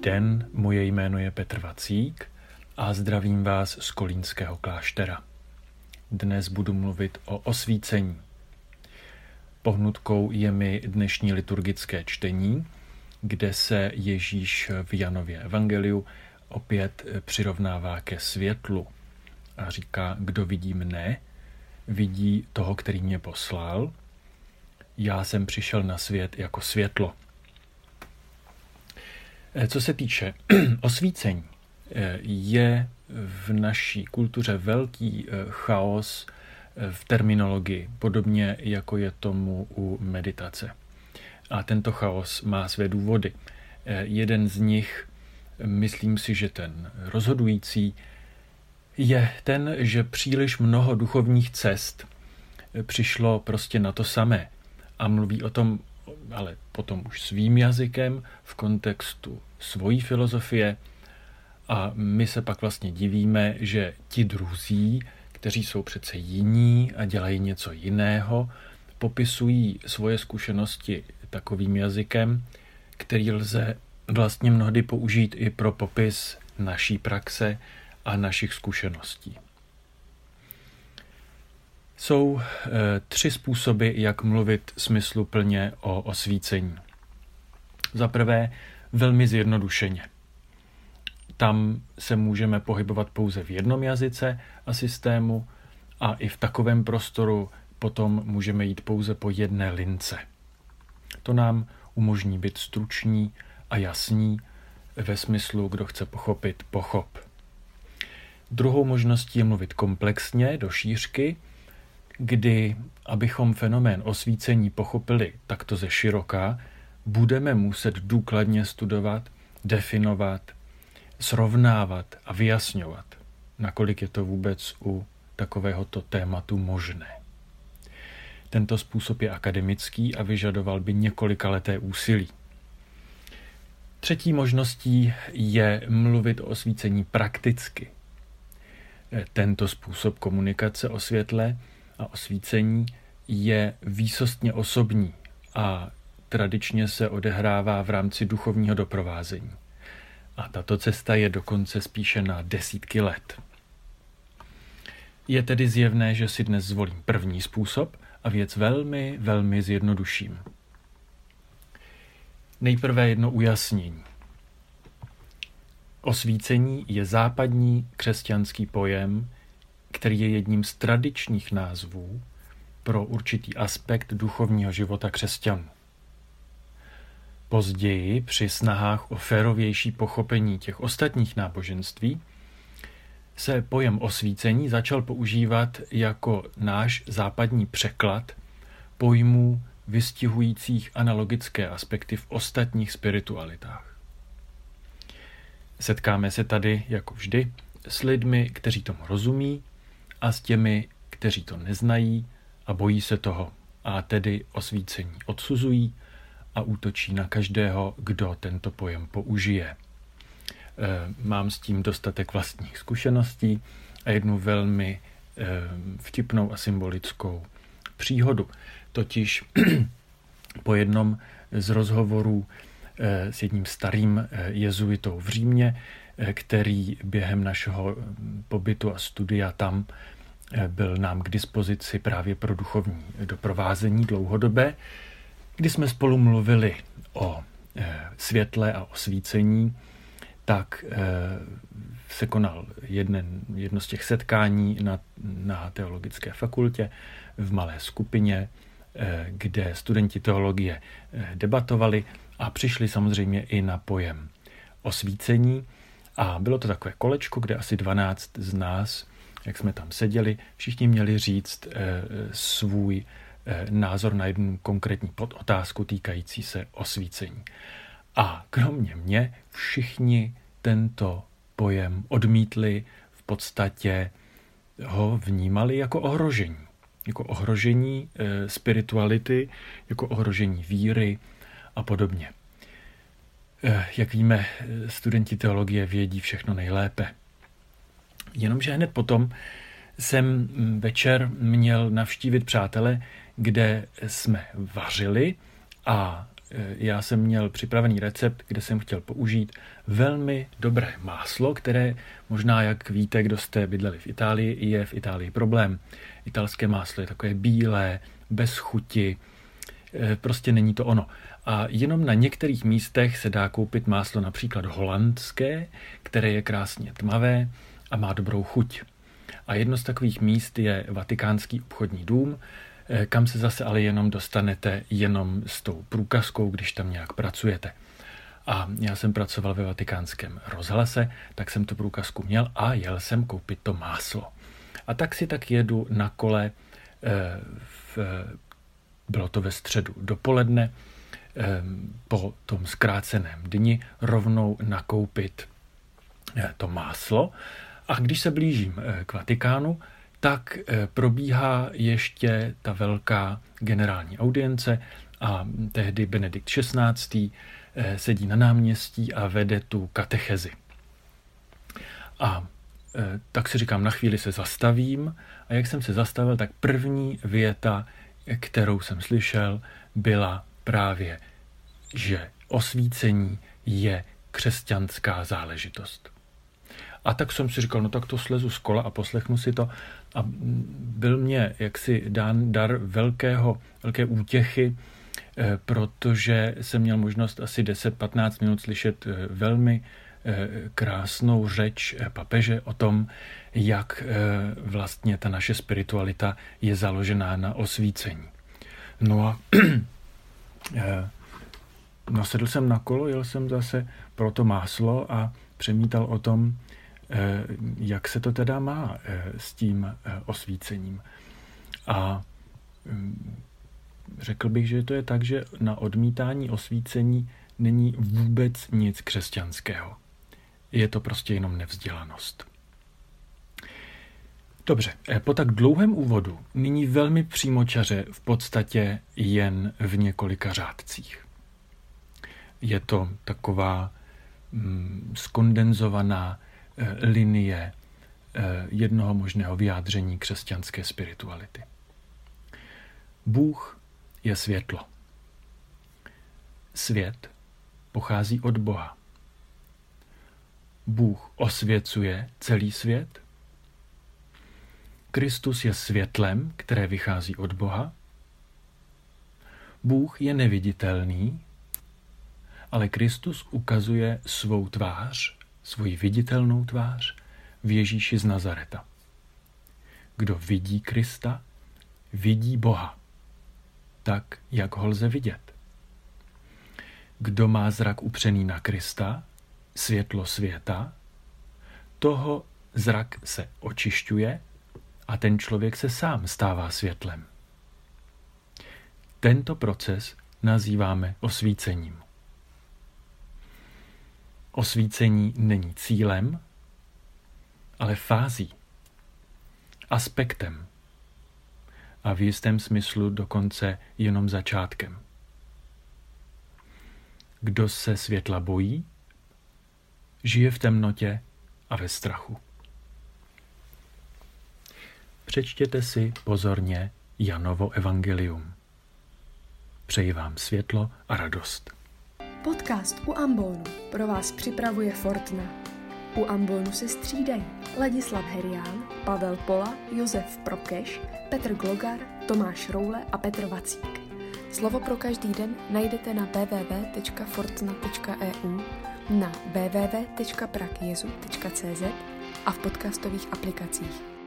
den, moje jméno je Petr Vacík a zdravím vás z Kolínského kláštera. Dnes budu mluvit o osvícení. Pohnutkou je mi dnešní liturgické čtení, kde se Ježíš v Janově evangeliu opět přirovnává ke světlu a říká, kdo vidí mne, vidí toho, který mě poslal. Já jsem přišel na svět jako světlo. Eh, co se týče osvícení, eh, je v naší kultuře velký eh, chaos v terminologii, podobně jako je tomu u meditace. A tento chaos má své důvody. Jeden z nich, myslím si, že ten rozhodující, je ten, že příliš mnoho duchovních cest přišlo prostě na to samé a mluví o tom ale potom už svým jazykem v kontextu svojí filozofie a my se pak vlastně divíme, že ti druzí, kteří jsou přece jiní a dělají něco jiného, popisují svoje zkušenosti takovým jazykem, který lze vlastně mnohdy použít i pro popis naší praxe a našich zkušeností. Jsou e, tři způsoby, jak mluvit smysluplně o osvícení. Za prvé, velmi zjednodušeně. Tam se můžeme pohybovat pouze v jednom jazyce a systému a i v takovém prostoru potom můžeme jít pouze po jedné lince. To nám umožní být struční a jasní ve smyslu, kdo chce pochopit, pochop. Druhou možností je mluvit komplexně, do šířky, kdy, abychom fenomén osvícení pochopili takto ze široka, budeme muset důkladně studovat, definovat, srovnávat a vyjasňovat, nakolik je to vůbec u takovéhoto tématu možné. Tento způsob je akademický a vyžadoval by několika leté úsilí. Třetí možností je mluvit o osvícení prakticky. Tento způsob komunikace o světle a osvícení je výsostně osobní a tradičně se odehrává v rámci duchovního doprovázení. A tato cesta je dokonce spíše na desítky let. Je tedy zjevné, že si dnes zvolím první způsob a věc velmi, velmi zjednoduším. Nejprve jedno ujasnění. Osvícení je západní křesťanský pojem, který je jedním z tradičních názvů pro určitý aspekt duchovního života křesťanů. Později, při snahách o férovější pochopení těch ostatních náboženství, se pojem osvícení začal používat jako náš západní překlad pojmů vystihujících analogické aspekty v ostatních spiritualitách. Setkáme se tady, jako vždy, s lidmi, kteří tomu rozumí a s těmi, kteří to neznají a bojí se toho a tedy osvícení odsuzují a útočí na každého, kdo tento pojem použije. E, mám s tím dostatek vlastních zkušeností a jednu velmi e, vtipnou a symbolickou příhodu. Totiž po jednom z rozhovorů e, s jedním starým jezuitou v Římě který během našeho pobytu a studia tam eh, byl nám k dispozici právě pro duchovní doprovázení dlouhodobé, kdy jsme spolu mluvili o eh, světle a osvícení, tak eh, se konal jeden, jedno z těch setkání na, na teologické fakultě v malé skupině, kde studenti teologie debatovali a přišli samozřejmě i na pojem osvícení, a bylo to takové kolečko, kde asi 12 z nás, jak jsme tam seděli, všichni měli říct e, svůj e, názor na jednu konkrétní podotázku týkající se osvícení. A kromě mě všichni tento pojem odmítli, v podstatě ho vnímali jako ohrožení. Jako ohrožení e, spirituality, jako ohrožení víry a podobně. Eh, jak víme, studenti teologie vědí všechno nejlépe. Jenomže hned potom jsem večer měl navštívit přátele, kde jsme vařili a já jsem měl připravený recept, kde jsem chtěl použít velmi dobré máslo, které možná, jak víte, kdo jste bydleli v Itálii, je v Itálii problém. Italské máslo je takové bílé, bez chuti, eh, prostě není to ono. A jenom na některých místech se dá koupit máslo například holandské, které je krásně tmavé a má dobrou chuť. A jedno z takových míst je Vatikánský obchodní dům, eh, kam se zase ale jenom dostanete jenom s tou průkazkou, když tam nějak pracujete. A já jsem pracoval ve vatikánském rozhlase, tak jsem tu průkazku měl a jel jsem koupit to máslo. A tak si tak jedu na kole, eh, v, bylo to ve středu dopoledne, eh, po tom zkráceném dni rovnou nakoupit to máslo a když se blížím eh, k Vatikánu, tak eh, probíhá ještě ta velká generální audience a tehdy Benedikt XVI. Eh, sedí na náměstí a vede tu katechezi. A tak si říkám, na chvíli se zastavím a jak jsem se zastavil, tak první věta, kterou jsem slyšel, byla právě, že osvícení je křesťanská záležitost. A tak jsem si říkal, no tak to slezu z kola a poslechnu si to. A byl mě jaksi dán dar velkého, velké útěchy, eh, protože jsem měl možnost asi 10-15 minut slyšet eh, velmi krásnou řeč papeže o tom, jak vlastně ta naše spiritualita je založená na osvícení. No a nasedl jsem na kolo, jel jsem zase pro to máslo a přemítal o tom, Eh, jak se to teda má eh, s tím eh, osvícením. A mm, řekl bych, že to je tak, že na odmítání osvícení není vůbec nic křesťanského. Je to prostě jenom nevzdělanost. Dobře, po tak dlouhém úvodu nyní velmi přímočaře v podstatě jen v několika řádcích. Je to taková mm, skondenzovaná Eh, linie eh, jednoho možného vyjádření křesťanské spirituality. Bůh je světlo. Svět pochází od Boha. Bůh osvěcuje celý svět. Kristus je světlem, které vychází od Boha. Bůh je neviditelný, ale Kristus ukazuje svou tvář svoji viditelnou tvář v Ježíši z Nazareta. Kdo vidí Krista, vidí Boha, tak, jak ho lze vidět. Kdo má zrak upřený na Krista, světlo světa, toho zrak se očišťuje a ten člověk se sám stává světlem. Tento proces nazýváme osvícením. Osvícení není cílem, ale fází, aspektem a v jistém smyslu dokonce jenom začátkem. Kdo se světla bojí, žije v temnotě a ve strachu. Přečtěte si pozorně Janovo evangelium. Přeji vám světlo a radost. Podcast u Ambonu pro vás připravuje Fortna. U Ambonu se střídají Ladislav Herián, Pavel Pola, Josef Prokeš, Petr Glogar, Tomáš Roule a Petr Vacík. Slovo pro každý den najdete na www.fortna.eu, na www.prakjezu.cz a v podcastových aplikacích.